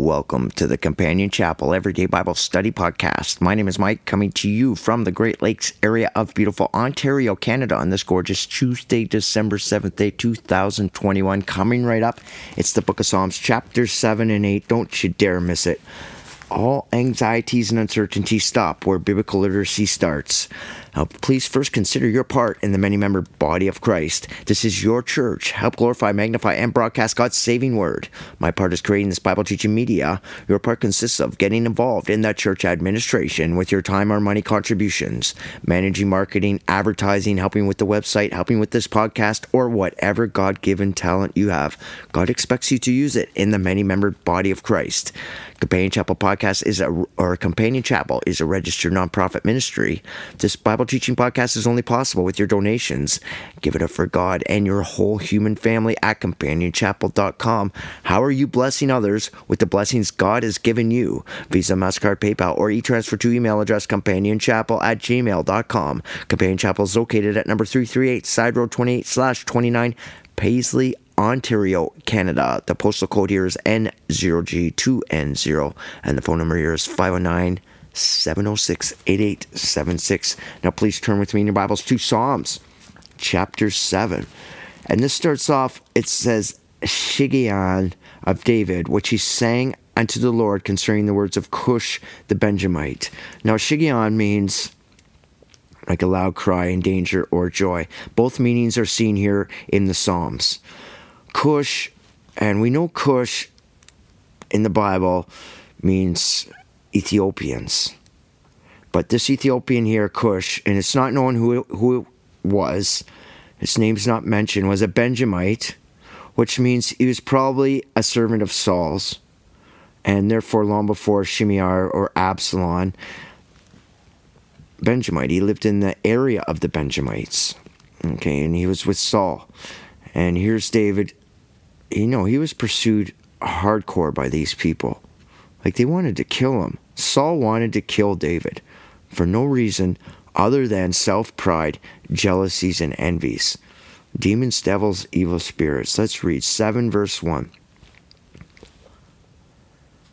Welcome to the Companion Chapel Everyday Bible Study Podcast. My name is Mike, coming to you from the Great Lakes area of beautiful Ontario, Canada, on this gorgeous Tuesday, December 7th, day 2021. Coming right up, it's the book of Psalms, chapter 7 and 8. Don't you dare miss it. All anxieties and uncertainties stop where biblical literacy starts. Now, please first consider your part in the many member body of Christ. This is your church. Help glorify, magnify, and broadcast God's saving word. My part is creating this Bible teaching media. Your part consists of getting involved in that church administration with your time or money contributions, managing marketing, advertising, helping with the website, helping with this podcast, or whatever God given talent you have. God expects you to use it in the many member body of Christ. Companion Chapel podcast is a or Companion Chapel is a registered nonprofit ministry. This Bible teaching podcast is only possible with your donations. Give it up for God and your whole human family at companionchapel.com. How are you blessing others with the blessings God has given you? Visa, MasterCard, PayPal, or e-transfer to email address companionchapel at gmail.com. Companion Chapel is located at number 338 Side Road 28 slash 29 Paisley, Ontario, Canada. The postal code here is N0G2N0, and the phone number here is 509 706 8876. Now, please turn with me in your Bibles to Psalms chapter 7. And this starts off, it says, Shiggaion of David, which he sang unto the Lord concerning the words of Cush the Benjamite. Now, Shiggaion means like a loud cry in danger or joy. Both meanings are seen here in the Psalms. Cush, and we know Cush in the Bible means Ethiopians. But this Ethiopian here, Cush, and it's not known who it, who it was, his name's not mentioned, was a Benjamite, which means he was probably a servant of Saul's, and therefore long before Shimei or Absalom. Benjamite. He lived in the area of the Benjamites. Okay, and he was with Saul. And here's David. You know, he was pursued hardcore by these people. Like they wanted to kill him. Saul wanted to kill David for no reason other than self pride, jealousies, and envies. Demons, devils, evil spirits. Let's read 7 verse 1.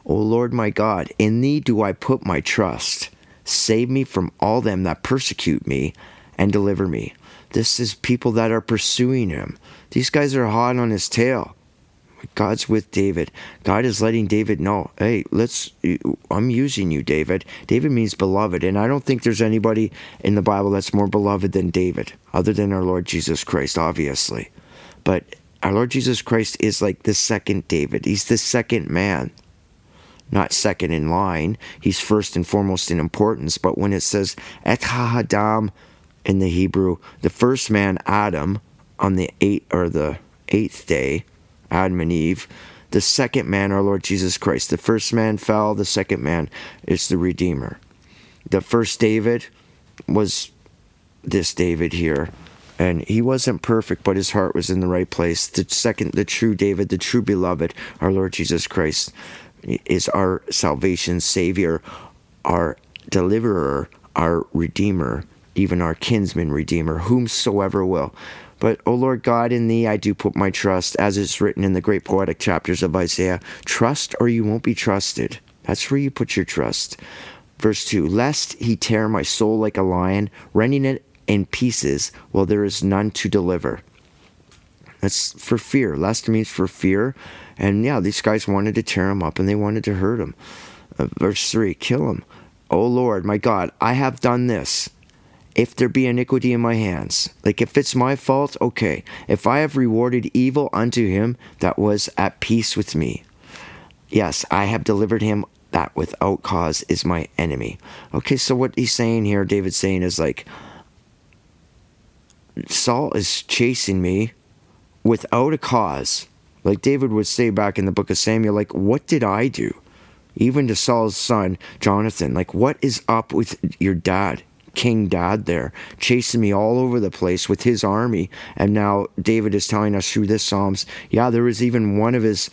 O Lord my God, in thee do I put my trust. Save me from all them that persecute me and deliver me. This is people that are pursuing him. These guys are hot on his tail. God's with David. God is letting David know, hey, let's, I'm using you, David. David means beloved, and I don't think there's anybody in the Bible that's more beloved than David, other than our Lord Jesus Christ, obviously. But our Lord Jesus Christ is like the second David, he's the second man. Not second in line, he's first and foremost in importance. But when it says Et Hahadam in the Hebrew, the first man, Adam, on the eighth or the eighth day, Adam and Eve. The second man, our Lord Jesus Christ. The first man fell, the second man is the Redeemer. The first David was this David here. And he wasn't perfect, but his heart was in the right place. The second, the true David, the true beloved, our Lord Jesus Christ, is our salvation Savior, our deliverer, our Redeemer, even our kinsman Redeemer, whomsoever will. But, O Lord God, in thee I do put my trust, as is written in the great poetic chapters of Isaiah. Trust or you won't be trusted. That's where you put your trust. Verse 2 Lest he tear my soul like a lion, rending it in pieces, while there is none to deliver. That's for fear. Lest means for fear. And yeah, these guys wanted to tear him up and they wanted to hurt him. Uh, verse 3 Kill him. O Lord, my God, I have done this if there be iniquity in my hands. Like if it's my fault, okay. If I have rewarded evil unto him that was at peace with me, yes, I have delivered him that without cause is my enemy. Okay, so what he's saying here, David's saying is like, Saul is chasing me without a cause. Like David would say back in the book of Samuel, like, what did I do? Even to Saul's son, Jonathan, like, what is up with your dad? King Dad there, chasing me all over the place with his army. And now David is telling us through this Psalms, yeah, there was even one of his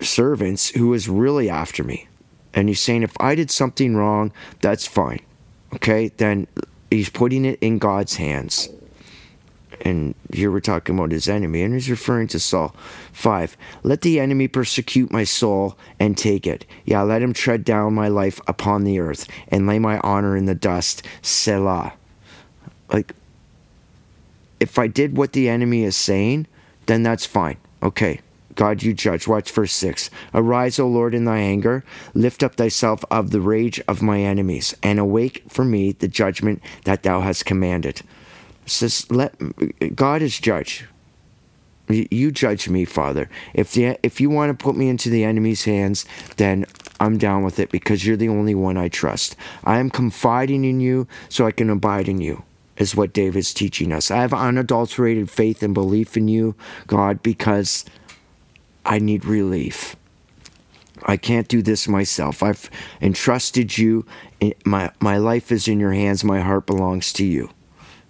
servants who was really after me. And he's saying, if I did something wrong, that's fine. Okay, then he's putting it in God's hands. And here we're talking about his enemy, and he's referring to Saul. Five, let the enemy persecute my soul and take it. Yeah, let him tread down my life upon the earth and lay my honor in the dust. Selah. Like, if I did what the enemy is saying, then that's fine. Okay, God, you judge. Watch verse 6. Arise, O Lord, in thy anger. Lift up thyself of the rage of my enemies, and awake for me the judgment that thou hast commanded. Says, let, God is judge. You judge me, Father. If the, if you want to put me into the enemy's hands, then I'm down with it because you're the only one I trust. I am confiding in you so I can abide in you is what David's teaching us. I have unadulterated faith and belief in you, God, because I need relief. I can't do this myself. I've entrusted you. My, my life is in your hands. My heart belongs to you.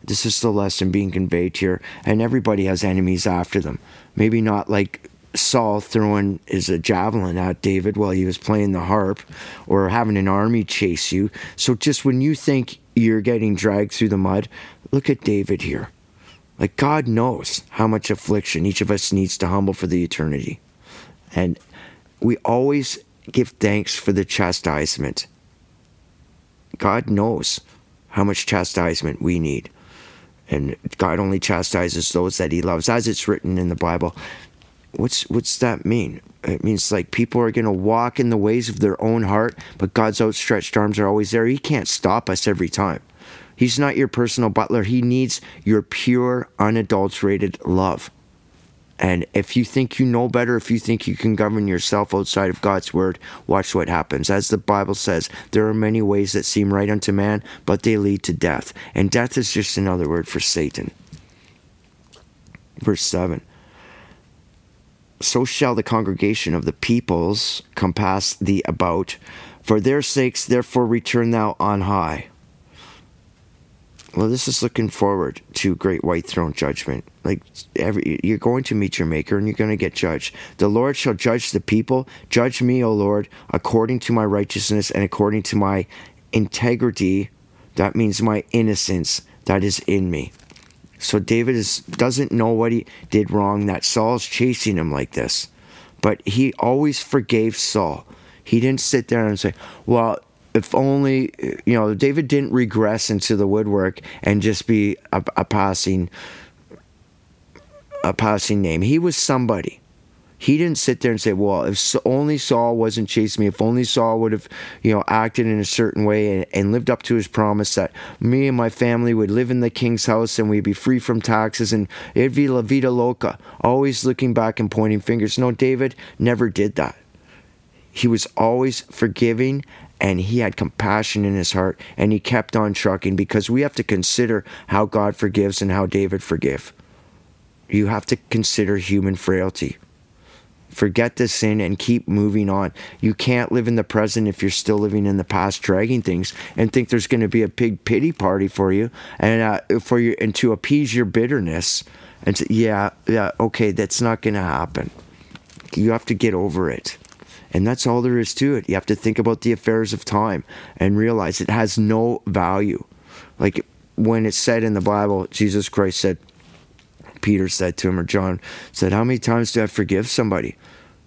This is the lesson being conveyed here. And everybody has enemies after them. Maybe not like Saul throwing his uh, javelin at David while he was playing the harp or having an army chase you. So just when you think you're getting dragged through the mud, look at David here. Like God knows how much affliction each of us needs to humble for the eternity. And we always give thanks for the chastisement. God knows how much chastisement we need. And God only chastises those that he loves, as it's written in the Bible. What's what's that mean? It means like people are going to walk in the ways of their own heart, but God's outstretched arms are always there. He can't stop us every time. He's not your personal butler. He needs your pure, unadulterated love. And if you think you know better, if you think you can govern yourself outside of God's word, watch what happens. As the Bible says, there are many ways that seem right unto man, but they lead to death. And death is just another word for Satan. Verse 7 So shall the congregation of the peoples compass thee about. For their sakes, therefore, return thou on high. Well, this is looking forward to great white throne judgment. Like every, you're going to meet your maker and you're going to get judged. The Lord shall judge the people. Judge me, O Lord, according to my righteousness and according to my integrity. That means my innocence that is in me. So David is doesn't know what he did wrong. That Saul's chasing him like this, but he always forgave Saul. He didn't sit there and say, "Well, if only you know David didn't regress into the woodwork and just be a, a, passing a passing name. He was somebody. He didn't sit there and say, "Well, if only Saul wasn't chasing me, if only Saul would have, you know, acted in a certain way and, and lived up to his promise that me and my family would live in the king's house and we'd be free from taxes and it'd be la vida loca." Always looking back and pointing fingers. No, David never did that. He was always forgiving and he had compassion in his heart and he kept on trucking because we have to consider how God forgives and how David forgave. You have to consider human frailty. Forget the sin and keep moving on. You can't live in the present if you're still living in the past, dragging things, and think there's going to be a big pity party for you and uh, for you and to appease your bitterness. And to, yeah, yeah, okay, that's not going to happen. You have to get over it. And that's all there is to it. You have to think about the affairs of time and realize it has no value. Like when it's said in the Bible, Jesus Christ said, Peter said to him, or John said, How many times do I forgive somebody?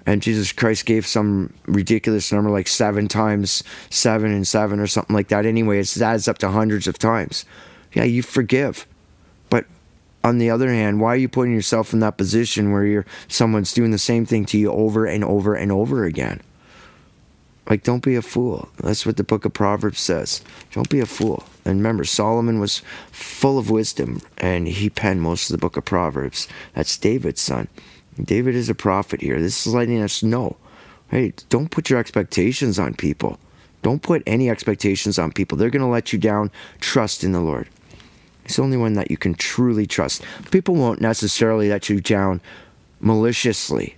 And Jesus Christ gave some ridiculous number, like seven times seven and seven or something like that. Anyway, it adds up to hundreds of times. Yeah, you forgive. On the other hand, why are you putting yourself in that position where you're someone's doing the same thing to you over and over and over again? Like, don't be a fool. That's what the book of Proverbs says. Don't be a fool. And remember, Solomon was full of wisdom, and he penned most of the book of Proverbs. That's David's son. David is a prophet here. This is letting us know hey, don't put your expectations on people. Don't put any expectations on people. They're going to let you down. Trust in the Lord. He's the only one that you can truly trust. People won't necessarily let you down maliciously,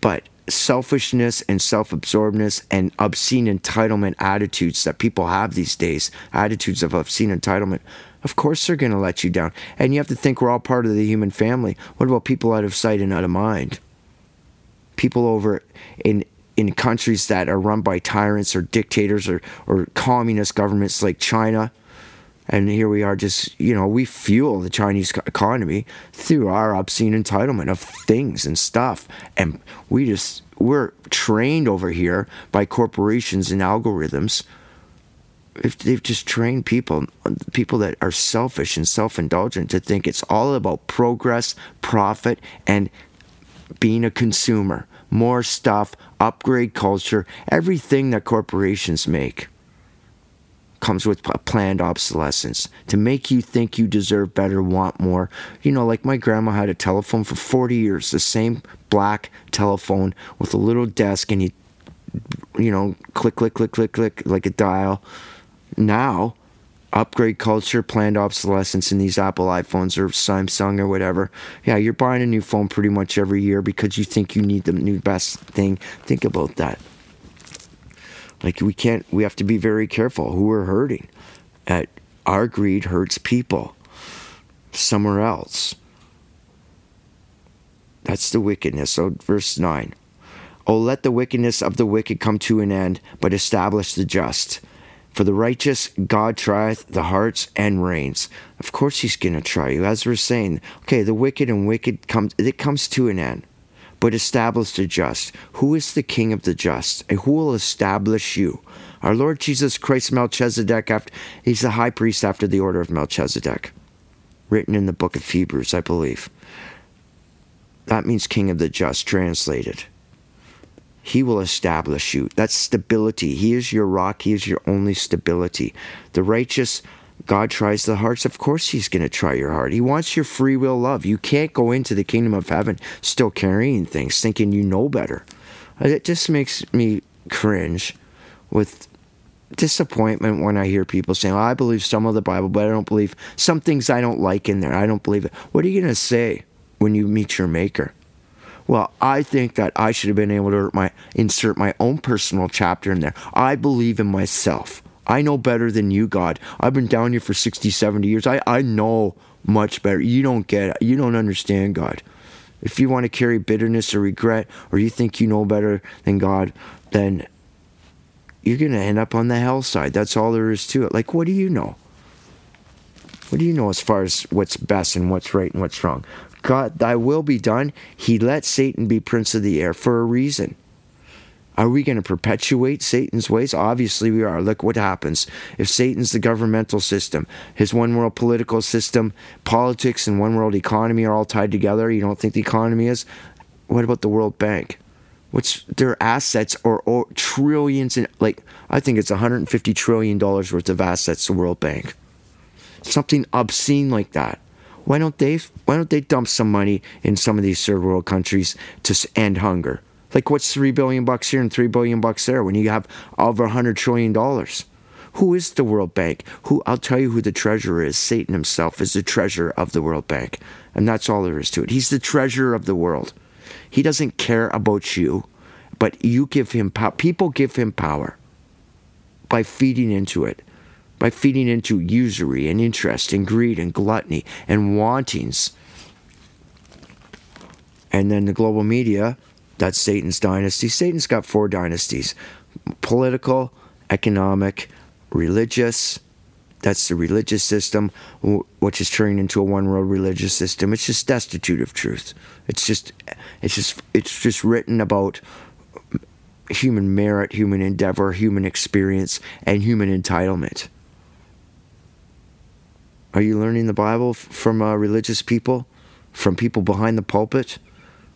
but selfishness and self absorbedness and obscene entitlement attitudes that people have these days, attitudes of obscene entitlement, of course they're going to let you down. And you have to think we're all part of the human family. What about people out of sight and out of mind? People over in in countries that are run by tyrants or dictators or, or communist governments like China And here we are, just, you know, we fuel the Chinese economy through our obscene entitlement of things and stuff. And we just, we're trained over here by corporations and algorithms. If they've just trained people, people that are selfish and self indulgent, to think it's all about progress, profit, and being a consumer. More stuff, upgrade culture, everything that corporations make comes with a planned obsolescence to make you think you deserve better, want more. You know, like my grandma had a telephone for 40 years, the same black telephone with a little desk, and you, you know, click, click, click, click, click, like a dial. Now, upgrade culture, planned obsolescence in these Apple iPhones or Samsung or whatever. Yeah, you're buying a new phone pretty much every year because you think you need the new best thing. Think about that. Like we can't we have to be very careful who we're hurting. At our greed hurts people somewhere else. That's the wickedness. So verse 9. Oh, let the wickedness of the wicked come to an end, but establish the just. For the righteous, God trieth the hearts and reins. Of course, He's going to try you. As we're saying, okay, the wicked and wicked comes, it comes to an end but establish the just. Who is the king of the just? And who will establish you? Our Lord Jesus Christ Melchizedek, after, he's the high priest after the order of Melchizedek, written in the book of Hebrews, I believe. That means king of the just, translated. He will establish you. That's stability. He is your rock. He is your only stability. The righteous God tries the hearts. Of course, He's going to try your heart. He wants your free will love. You can't go into the kingdom of heaven still carrying things, thinking you know better. Uh, it just makes me cringe with disappointment when I hear people saying, well, I believe some of the Bible, but I don't believe some things I don't like in there. I don't believe it. What are you going to say when you meet your Maker? Well, I think that I should have been able to my, insert my own personal chapter in there. I believe in myself. I know better than you, God. I've been down here for 60, 70 years. I, I know much better. You don't get it. You don't understand God. If you want to carry bitterness or regret, or you think you know better than God, then you're going to end up on the hell side. That's all there is to it. Like, what do you know? What do you know as far as what's best and what's right and what's wrong? God, thy will be done. He let Satan be prince of the air for a reason. Are we going to perpetuate Satan's ways? Obviously, we are. Look what happens. If Satan's the governmental system, his one world political system, politics, and one world economy are all tied together, you don't think the economy is? What about the World Bank? What's their assets or, or trillions in like I think it's 150 trillion dollars worth of assets the World Bank. Something obscene like that. Why don't they why don't they dump some money in some of these third world countries to end hunger? Like, what's three billion bucks here and three billion bucks there when you have over a hundred trillion dollars? Who is the World Bank? Who I'll tell you who the treasurer is. Satan himself is the treasurer of the World Bank, and that's all there is to it. He's the treasurer of the world. He doesn't care about you, but you give him power. People give him power by feeding into it, by feeding into usury and interest and greed and gluttony and wantings. And then the global media that's Satan's dynasty. Satan's got four dynasties political, economic, religious. That's the religious system, which is turning into a one-world religious system. It's just destitute of truth. It's just, it's just, it's just written about human merit, human endeavor, human experience, and human entitlement. Are you learning the Bible from uh, religious people, from people behind the pulpit?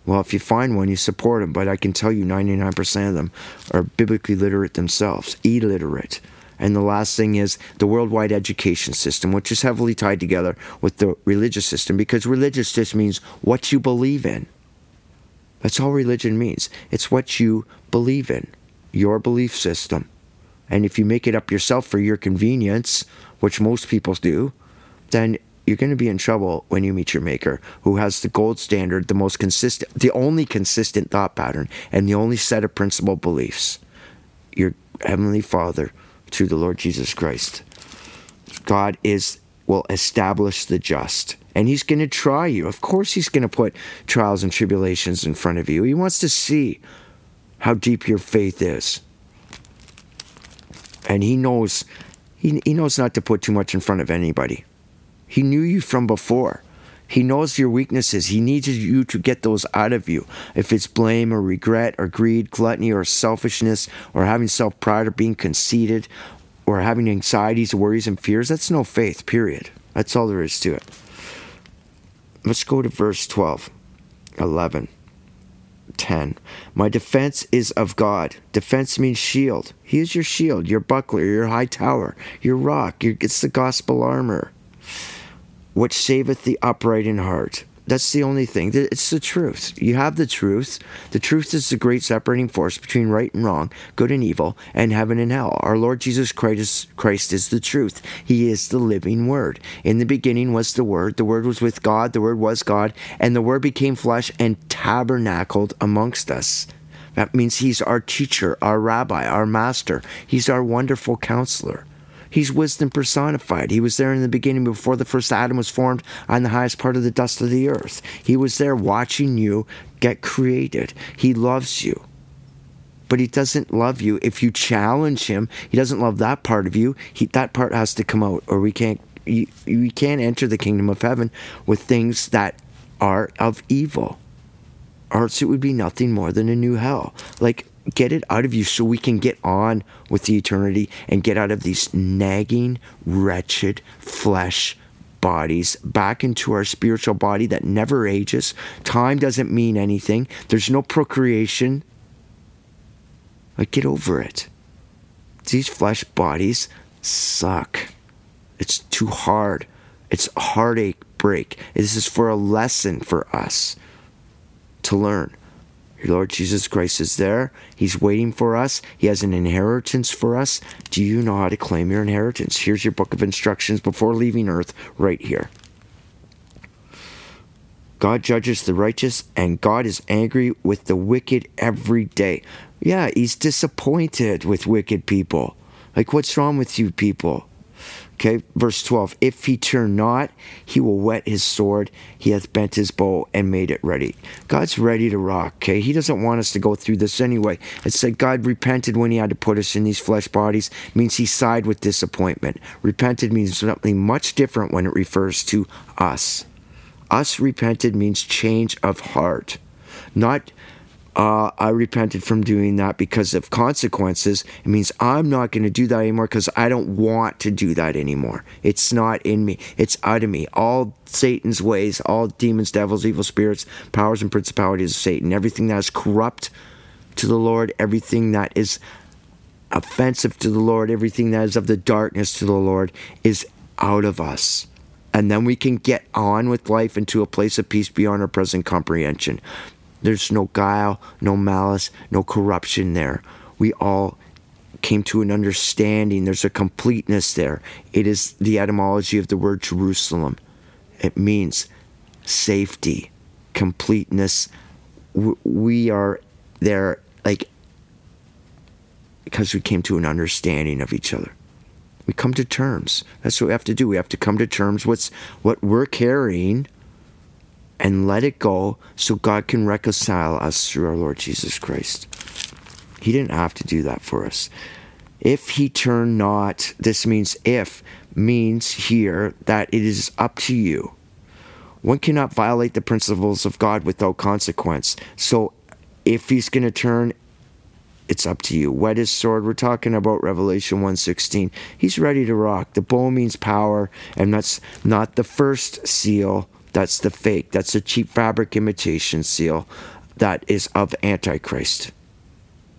Well, if you find one, you support them. But I can tell you 99% of them are biblically literate themselves, illiterate. And the last thing is the worldwide education system, which is heavily tied together with the religious system because religious just means what you believe in. That's all religion means. It's what you believe in, your belief system. And if you make it up yourself for your convenience, which most people do, then you're going to be in trouble when you meet your maker who has the gold standard, the most consistent, the only consistent thought pattern, and the only set of principle beliefs. Your heavenly Father through the Lord Jesus Christ. God is will establish the just. And he's going to try you. Of course he's going to put trials and tribulations in front of you. He wants to see how deep your faith is. And he knows He, he knows not to put too much in front of anybody. He knew you from before. He knows your weaknesses. He needs you to get those out of you. If it's blame or regret or greed, gluttony or selfishness or having self pride or being conceited or having anxieties, worries, and fears, that's no faith, period. That's all there is to it. Let's go to verse 12, 11, 10. My defense is of God. Defense means shield. He is your shield, your buckler, your high tower, your rock. Your, it's the gospel armor which saveth the upright in heart. That's the only thing. It's the truth. You have the truth. The truth is the great separating force between right and wrong, good and evil, and heaven and hell. Our Lord Jesus Christ, Christ is the truth. He is the living Word. In the beginning was the Word. The Word was with God. The Word was God. And the Word became flesh and tabernacled amongst us. That means He's our teacher, our rabbi, our master. He's our wonderful counselor. He's wisdom personified. He was there in the beginning before the first Adam was formed on the highest part of the dust of the earth. He was there watching you get created. He loves you. But he doesn't love you if you challenge him. He doesn't love that part of you. He, that part has to come out, or we can't. You can't enter the kingdom of heaven with things that are of evil, or else it would be nothing more than a new hell. Like get it out of you so we can get on with the eternity and get out of these nagging, wretched flesh bodies back into our spiritual body that never ages. Time doesn't mean anything, there's no procreation. Like, get over it. These flesh bodies suck. It's too hard. It's heartache break. This is for a lesson for us to learn. Your Lord Jesus Christ is there. He's waiting for us. He has an inheritance for us. Do you know how to claim your inheritance? Here's your book of instructions before leaving earth, right here. God judges the righteous, and God is angry with the wicked every day. Yeah, He's disappointed with wicked people. Like, what's wrong with you people? Okay, verse 12. If he turn not, he will whet his sword. He hath bent his bow and made it ready. God's ready to rock, okay? He doesn't want us to go through this anyway. It said God repented when he had to put us in these flesh bodies, means he sighed with disappointment. Repented means something much different when it refers to us. Us repented means change of heart, not uh, I repented from doing that because of consequences. It means I'm not going to do that anymore because I don't want to do that anymore. It's not in me, it's out of me. All Satan's ways, all demons, devils, evil spirits, powers, and principalities of Satan, everything that is corrupt to the Lord, everything that is offensive to the Lord, everything that is of the darkness to the Lord is out of us. And then we can get on with life into a place of peace beyond our present comprehension. There's no guile, no malice, no corruption there. We all came to an understanding. There's a completeness there. It is the etymology of the word Jerusalem. It means safety, completeness. We are there, like, because we came to an understanding of each other. We come to terms. That's what we have to do. We have to come to terms with what we're carrying and let it go so God can reconcile us through our Lord Jesus Christ. He didn't have to do that for us. If he turn not, this means if, means here that it is up to you. One cannot violate the principles of God without consequence. So if he's going to turn, it's up to you. Whet his sword. We're talking about Revelation 1:16. He's ready to rock. The bow means power, and that's not the first seal that's the fake. That's the cheap fabric imitation seal that is of Antichrist.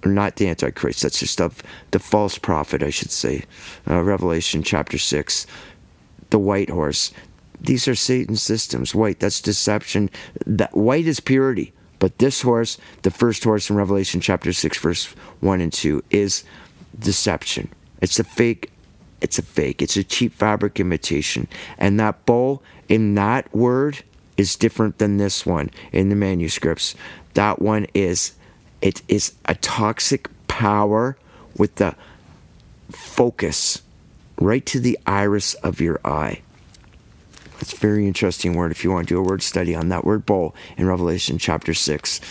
Not the Antichrist, that's just of the false prophet, I should say. Uh, Revelation chapter 6. The white horse. These are Satan's systems. White, that's deception. That white is purity. But this horse, the first horse in Revelation chapter 6, verse 1 and 2, is deception. It's a fake. It's a fake. It's a cheap fabric imitation. And that bowl in that word is different than this one in the manuscripts. That one is it is a toxic power with the focus right to the iris of your eye. It's a very interesting word if you want to do a word study on that word bowl in Revelation chapter 6,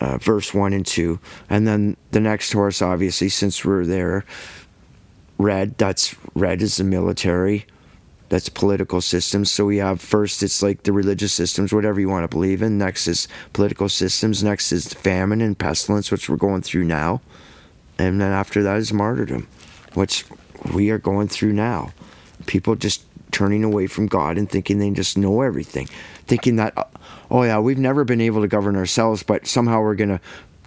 uh, verse 1 and 2. And then the next horse, obviously, since we're there, red. That's red is the military. That's political systems. So we have first, it's like the religious systems, whatever you want to believe in. Next is political systems. Next is famine and pestilence, which we're going through now. And then after that is martyrdom, which we are going through now. People just turning away from God and thinking they just know everything, thinking that, oh yeah, we've never been able to govern ourselves, but somehow we're going to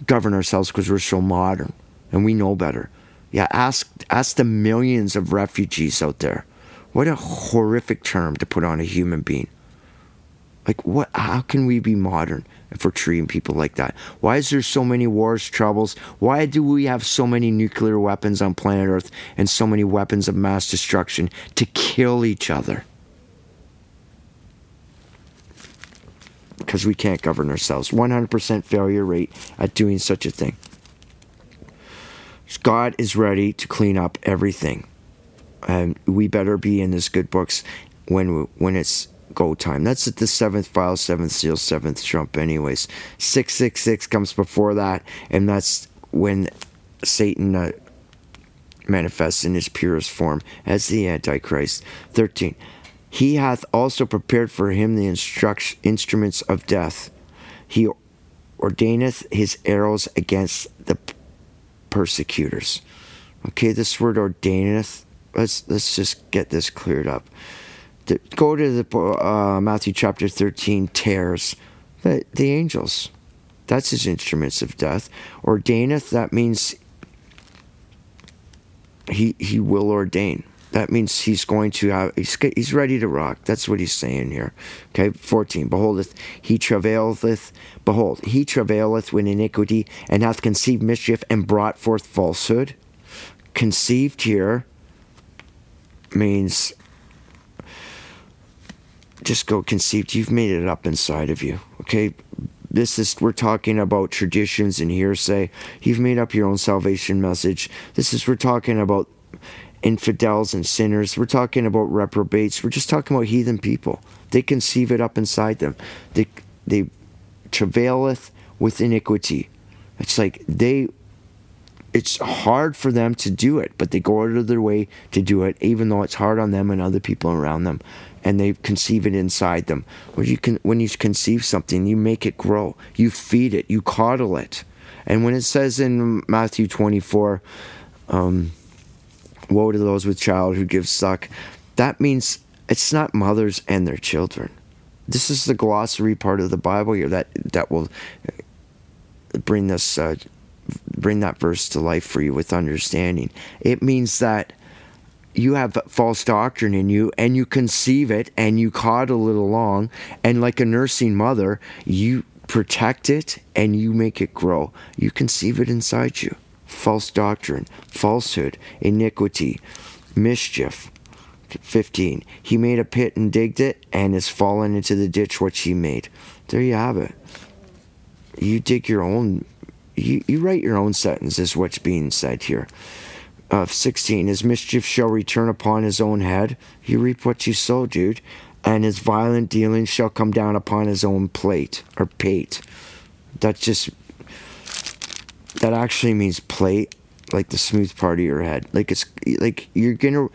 govern ourselves because we're so modern and we know better. Yeah, ask ask the millions of refugees out there. What a horrific term to put on a human being. Like what how can we be modern if we're treating people like that? Why is there so many wars, troubles? Why do we have so many nuclear weapons on planet Earth and so many weapons of mass destruction to kill each other? Because we can't govern ourselves. 100% failure rate at doing such a thing. God is ready to clean up everything. And we better be in this good books when when it's go time. That's at the seventh vial, seventh seal, seventh trump. Anyways, six six six comes before that, and that's when Satan uh, manifests in his purest form as the Antichrist. Thirteen. He hath also prepared for him the instruct- instruments of death. He ordaineth his arrows against the persecutors. Okay, this word ordaineth. Let's let's just get this cleared up. The, go to the uh, Matthew chapter thirteen. Tares, the the angels. That's his instruments of death. Ordaineth. That means he he will ordain. That means he's going to have, he's, he's ready to rock. That's what he's saying here. Okay, 14. Beholdeth, he travaileth, behold, he travaileth with iniquity, and hath conceived mischief, and brought forth falsehood. Conceived here means just go conceived. You've made it up inside of you. Okay, this is we're talking about traditions and hearsay. You've made up your own salvation message. This is we're talking about infidels and sinners. We're talking about reprobates. We're just talking about heathen people. They conceive it up inside them. They they travaileth with iniquity. It's like they it's hard for them to do it, but they go out of their way to do it, even though it's hard on them and other people around them, and they conceive it inside them. When you can, when you conceive something, you make it grow, you feed it, you coddle it, and when it says in Matthew twenty four, um, Woe to those with child who give suck. That means it's not mothers and their children. This is the glossary part of the Bible here that that will bring this uh, bring that verse to life for you with understanding. It means that you have false doctrine in you and you conceive it and you coddle it along and like a nursing mother you protect it and you make it grow you conceive it inside you false doctrine, falsehood, iniquity, mischief. 15. He made a pit and digged it, and is fallen into the ditch which he made. There you have it. You dig your own, you, you write your own sentence, is what's being said here. Uh, 16. His mischief shall return upon his own head. You reap what you sow, dude. And his violent dealings shall come down upon his own plate or pate. That's just that actually means plate, like the smooth part of your head. Like it's like you're gonna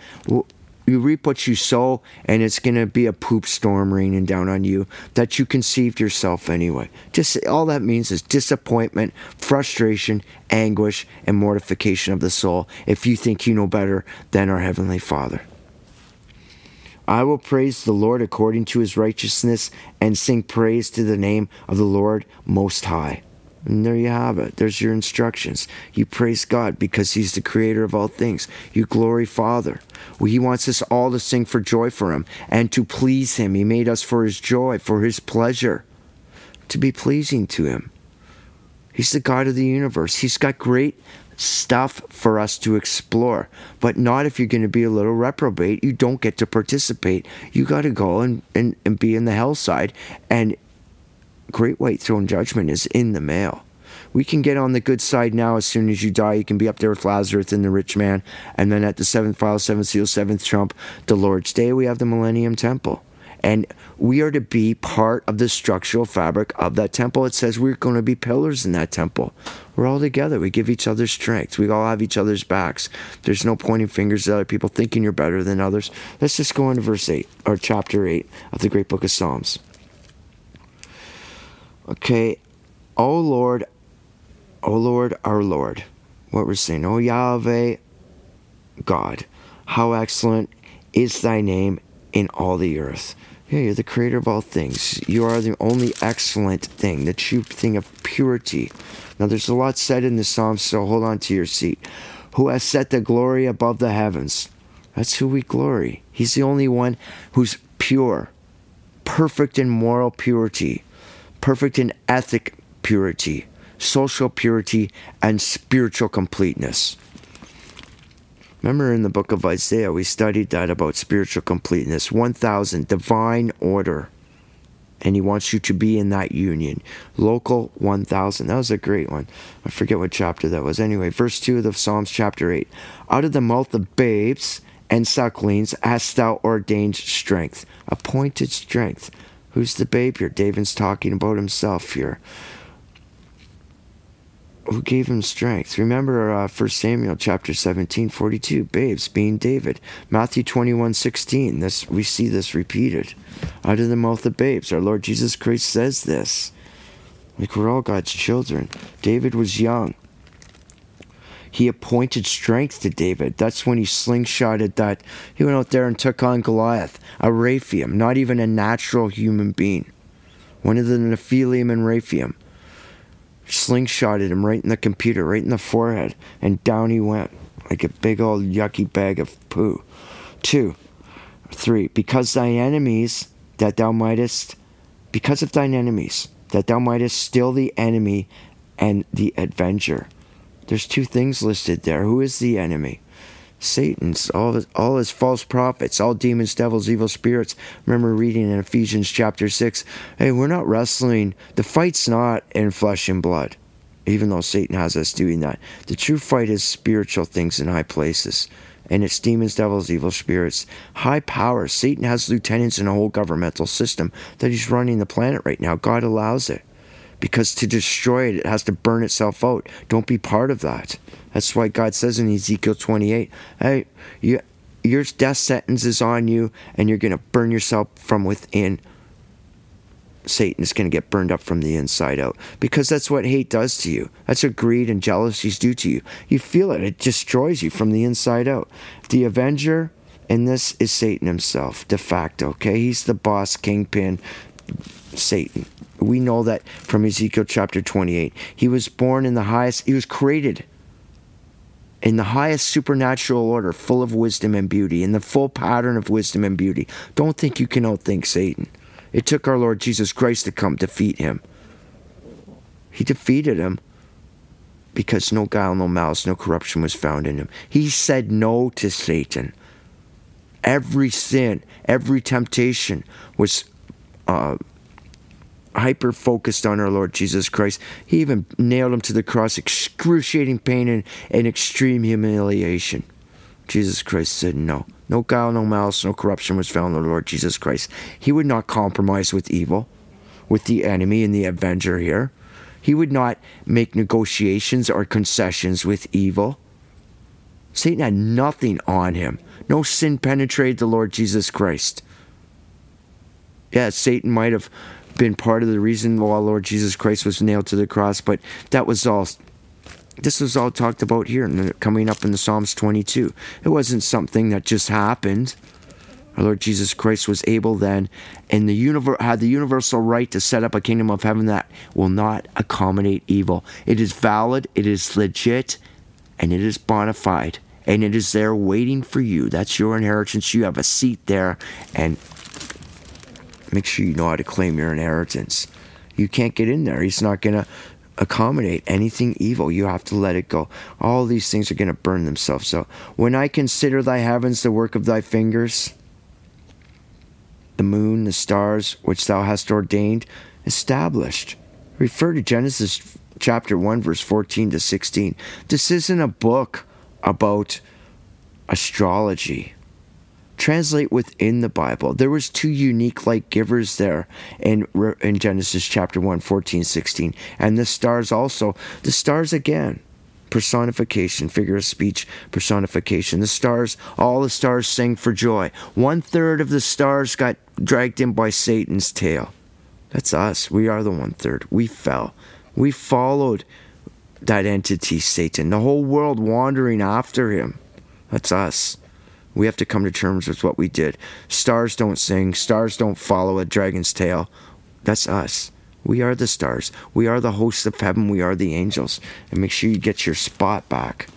you reap what you sow, and it's gonna be a poop storm raining down on you that you conceived yourself anyway. Just all that means is disappointment, frustration, anguish, and mortification of the soul. If you think you know better than our heavenly Father. I will praise the Lord according to his righteousness and sing praise to the name of the Lord Most High. And there you have it. There's your instructions. You praise God because He's the creator of all things. You glory Father. Well, he wants us all to sing for joy for Him and to please Him. He made us for His joy, for His pleasure, to be pleasing to Him. He's the God of the universe. He's got great stuff for us to explore, but not if you're going to be a little reprobate. You don't get to participate. You got to go and, and, and be in the hell side and great white throne judgment is in the mail. We can get on the good side now as soon as you die. You can be up there with Lazarus and the rich man. And then at the seventh vial, seventh seal, seventh trump, the Lord's day, we have the millennium temple. And we are to be part of the structural fabric of that temple. It says we're going to be pillars in that temple. We're all together. We give each other strength. We all have each other's backs. There's no pointing fingers at other people thinking you're better than others. Let's just go into verse 8, or chapter 8 of the great book of Psalms. Okay. O Lord, O Lord, our Lord. What we're saying. O Yahweh, God. How excellent is thy name in all the earth. Yeah, you're the creator of all things. You are the only excellent thing, the true thing of purity. Now, there's a lot said in the Psalms, so hold on to your seat. Who has set the glory above the heavens? That's who we glory. He's the only one who's pure, perfect in moral purity, perfect in ethic purity, social purity, and spiritual completeness. Remember in the book of Isaiah, we studied that about spiritual completeness 1000, divine order. And he wants you to be in that union. Local 1000. That was a great one. I forget what chapter that was. Anyway, verse 2 of the Psalms, chapter 8. Out of the mouth of babes and sucklings hast thou ordained strength, appointed strength. Who's the babe here? David's talking about himself here who gave him strength. Remember uh, 1 Samuel chapter 17, 42, babes being David. Matthew 21, 16, this, we see this repeated. Out of the mouth of babes, our Lord Jesus Christ says this. Like we're all God's children. David was young. He appointed strength to David. That's when he slingshotted that. He went out there and took on Goliath, a Raphaim, not even a natural human being. One of the Nephilim and Raphaim slingshotted him right in the computer, right in the forehead, and down he went like a big old yucky bag of poo. Two, three, because thine enemies that thou mightest, because of thine enemies that thou mightest still the enemy and the avenger. There's two things listed there. Who is the enemy? Satan's, all his, all his false prophets, all demons, devils, evil spirits. Remember reading in Ephesians chapter 6 hey, we're not wrestling, the fight's not in flesh and blood, even though Satan has us doing that. The true fight is spiritual things in high places, and it's demons, devils, evil spirits. High power. Satan has lieutenants in a whole governmental system that he's running the planet right now. God allows it because to destroy it, it has to burn itself out. Don't be part of that. That's why God says in Ezekiel 28, hey, you, your death sentence is on you, and you're going to burn yourself from within. Satan is going to get burned up from the inside out because that's what hate does to you. That's what greed and jealousies do to you. You feel it, it destroys you from the inside out. The Avenger in this is Satan himself, de facto, okay? He's the boss, kingpin, Satan. We know that from Ezekiel chapter 28. He was born in the highest, he was created in the highest supernatural order, full of wisdom and beauty, in the full pattern of wisdom and beauty. Don't think you can outthink Satan. It took our Lord Jesus Christ to come defeat him. He defeated him because no guile, no malice, no corruption was found in him. He said no to Satan. Every sin, every temptation was uh, hyper focused on our Lord Jesus Christ. He even nailed him to the cross, excruciating pain and, and extreme humiliation. Jesus Christ said no. No guile, no malice, no corruption was found in the Lord Jesus Christ. He would not compromise with evil, with the enemy and the avenger here. He would not make negotiations or concessions with evil. Satan had nothing on him. No sin penetrated the Lord Jesus Christ. Yeah, Satan might have been part of the reason why Lord Jesus Christ was nailed to the cross, but that was all. This was all talked about here, and coming up in the Psalms 22. It wasn't something that just happened. Our Lord Jesus Christ was able then, and the universe had the universal right to set up a kingdom of heaven that will not accommodate evil. It is valid, it is legit, and it is bona fide, and it is there waiting for you. That's your inheritance. You have a seat there, and make sure you know how to claim your inheritance. You can't get in there. He's not going to accommodate anything evil. You have to let it go. All these things are going to burn themselves So When I consider thy heavens, the work of thy fingers, the moon, the stars, which thou hast ordained, established. Refer to Genesis chapter 1, verse 14 to 16. This isn't a book about astrology. Translate within the Bible. There was two unique light givers there in in Genesis chapter 1, 14, 16. And the stars also. The stars again. Personification, figure of speech, personification. The stars, all the stars sing for joy. One third of the stars got dragged in by Satan's tail. That's us. We are the one third. We fell. We followed that entity, Satan. The whole world wandering after him. That's us. We have to come to terms with what we did. Stars don't sing, stars don't follow a dragon's tail. That's us. We are the stars. We are the hosts of heaven. We are the angels. And make sure you get your spot back.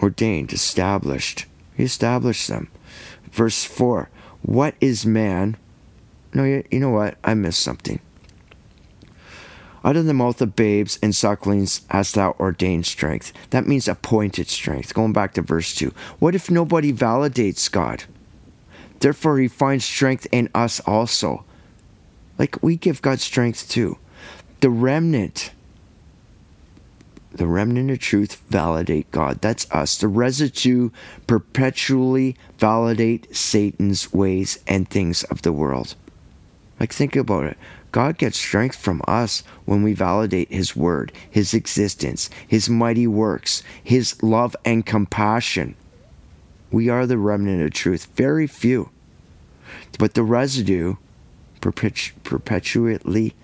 Ordained, established. He established them. Verse 4 What is man? No, you, you know what? I missed something. Out of the mouth of babes and sucklings hast thou ordained strength. That means appointed strength. Going back to verse 2. What if nobody validates God? Therefore, he finds strength in us also. Like we give God strength too. The remnant, the remnant of truth validate God. That's us. The residue perpetually validate Satan's ways and things of the world. Like, think about it. God gets strength from us when we validate His word, His existence, His mighty works, His love and compassion. We are the remnant of truth, very few. But the residue perpetu- perpetually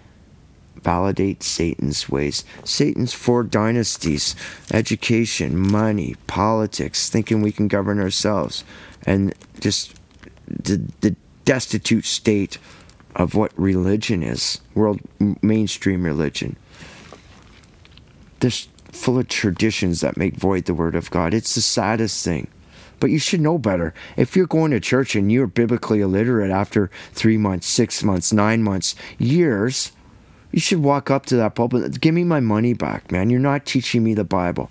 validate Satan's ways. Satan's four dynasties education, money, politics, thinking we can govern ourselves, and just the, the destitute state of what religion is, world mainstream religion. This full of traditions that make void the word of God. It's the saddest thing. But you should know better. If you're going to church and you're biblically illiterate after three months, six months, nine months, years, you should walk up to that pulpit. Give me my money back, man. You're not teaching me the Bible.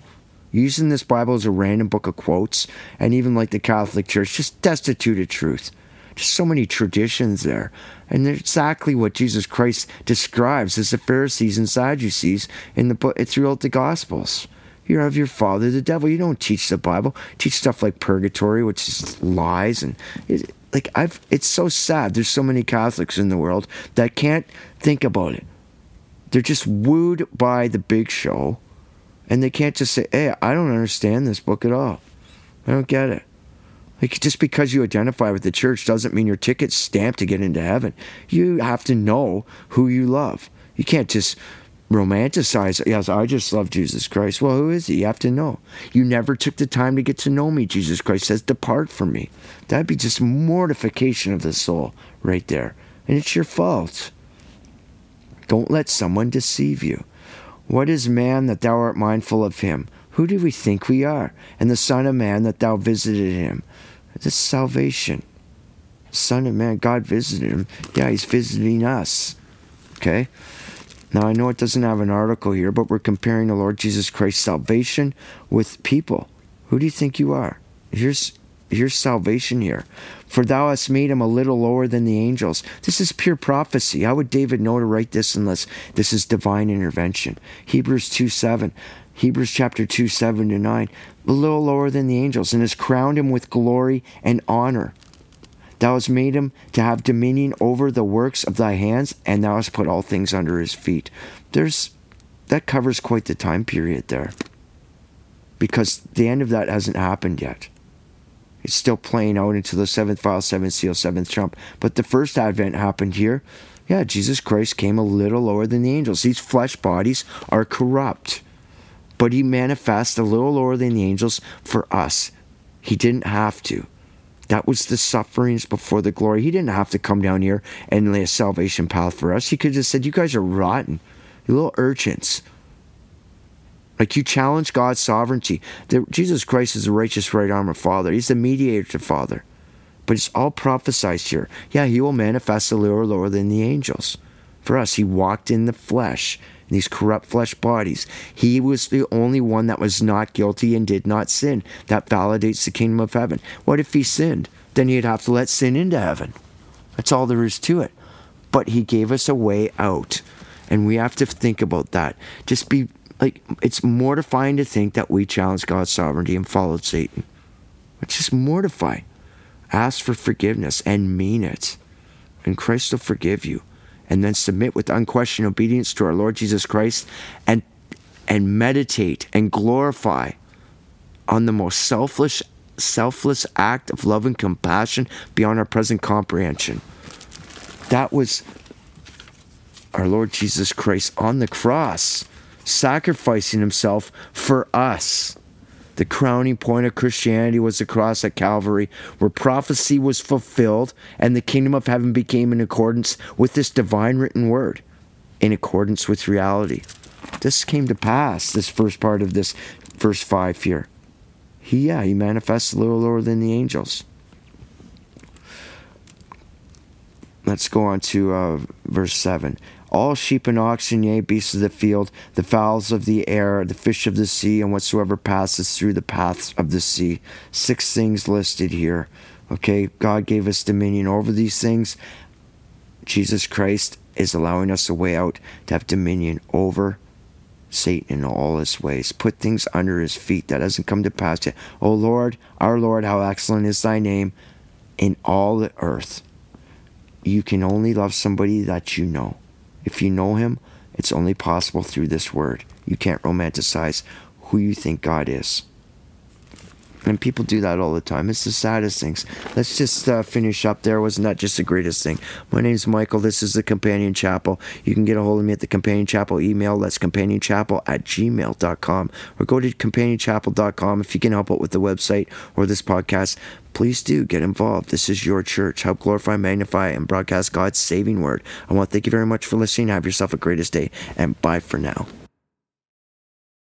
Using this Bible as a random book of quotes, and even like the Catholic Church, just destitute of truth. Just so many traditions there. And they're exactly what Jesus Christ describes as the Pharisees and Sadducees in the book throughout the Gospels. You're of your father, the devil. You don't teach the Bible. teach stuff like purgatory, which is lies, and it, like I've. It's so sad. There's so many Catholics in the world that can't think about it. They're just wooed by the big show, and they can't just say, "Hey, I don't understand this book at all. I don't get it." Like just because you identify with the church doesn't mean your ticket's stamped to get into heaven. You have to know who you love. You can't just romanticize, yes, I just love Jesus Christ. Well, who is he? You have to know. You never took the time to get to know me, Jesus Christ says, depart from me. That'd be just mortification of the soul right there. And it's your fault. Don't let someone deceive you. What is man that thou art mindful of him? Who do we think we are? And the Son of Man that thou visited him. This salvation. Son of Man, God visited him. Yeah, he's visiting us. Okay? Now, I know it doesn't have an article here, but we're comparing the Lord Jesus Christ's salvation with people. Who do you think you are? Here's, here's salvation here. For thou hast made him a little lower than the angels. This is pure prophecy. How would David know to write this unless this is divine intervention? Hebrews 2 7. Hebrews chapter 2, 7 to 9. A little lower than the angels, and has crowned him with glory and honor. Thou hast made him to have dominion over the works of thy hands, and thou hast put all things under his feet. There's that covers quite the time period there. Because the end of that hasn't happened yet. It's still playing out into the seventh vial, seventh seal, seventh trump. But the first advent happened here. Yeah, Jesus Christ came a little lower than the angels. These flesh bodies are corrupt. But he manifests a little lower than the angels for us. He didn't have to. That was the sufferings before the glory. He didn't have to come down here and lay a salvation path for us. He could have just said, You guys are rotten. You little urchins. Like you challenge God's sovereignty. The, Jesus Christ is the righteous right arm of Father. He's the mediator to Father. But it's all prophesied here. Yeah, he will manifest a little lower than the angels. For us, he walked in the flesh these corrupt flesh bodies. He was the only one that was not guilty and did not sin. That validates the kingdom of heaven. What if he sinned? Then he'd have to let sin into heaven. That's all there is to it. But he gave us a way out. And we have to think about that. Just be like, it's mortifying to think that we challenged God's sovereignty and followed Satan. It's just mortifying. Ask for forgiveness and mean it. And Christ will forgive you. And then submit with unquestioned obedience to our Lord Jesus Christ and and meditate and glorify on the most selfless selfless act of love and compassion beyond our present comprehension. That was our Lord Jesus Christ on the cross, sacrificing himself for us. The crowning point of Christianity was the cross at Calvary, where prophecy was fulfilled and the kingdom of heaven became in accordance with this divine written word, in accordance with reality. This came to pass, this first part of this verse 5 here. He, yeah, he manifests a little lower than the angels. Let's go on to uh, verse 7 all sheep and oxen, yea, beasts of the field, the fowls of the air, the fish of the sea, and whatsoever passes through the paths of the sea. Six things listed here. Okay, God gave us dominion over these things. Jesus Christ is allowing us a way out to have dominion over Satan in all his ways. Put things under his feet. That doesn't come to pass yet. O Lord, our Lord, how excellent is thy name in all the earth. You can only love somebody that you know. If you know Him, it's only possible through this word. You can't romanticize who you think God is. And people do that all the time. It's the saddest things. Let's just uh, finish up there. Wasn't that just the greatest thing? My name's Michael. This is the Companion Chapel. You can get a hold of me at the Companion Chapel email. That's companionchapel at gmail.com. Or go to companionchapel.com if you can help out with the website or this podcast. Please do get involved. This is your church. Help glorify, magnify, and broadcast God's saving word. I want to thank you very much for listening. Have yourself a greatest day, and bye for now.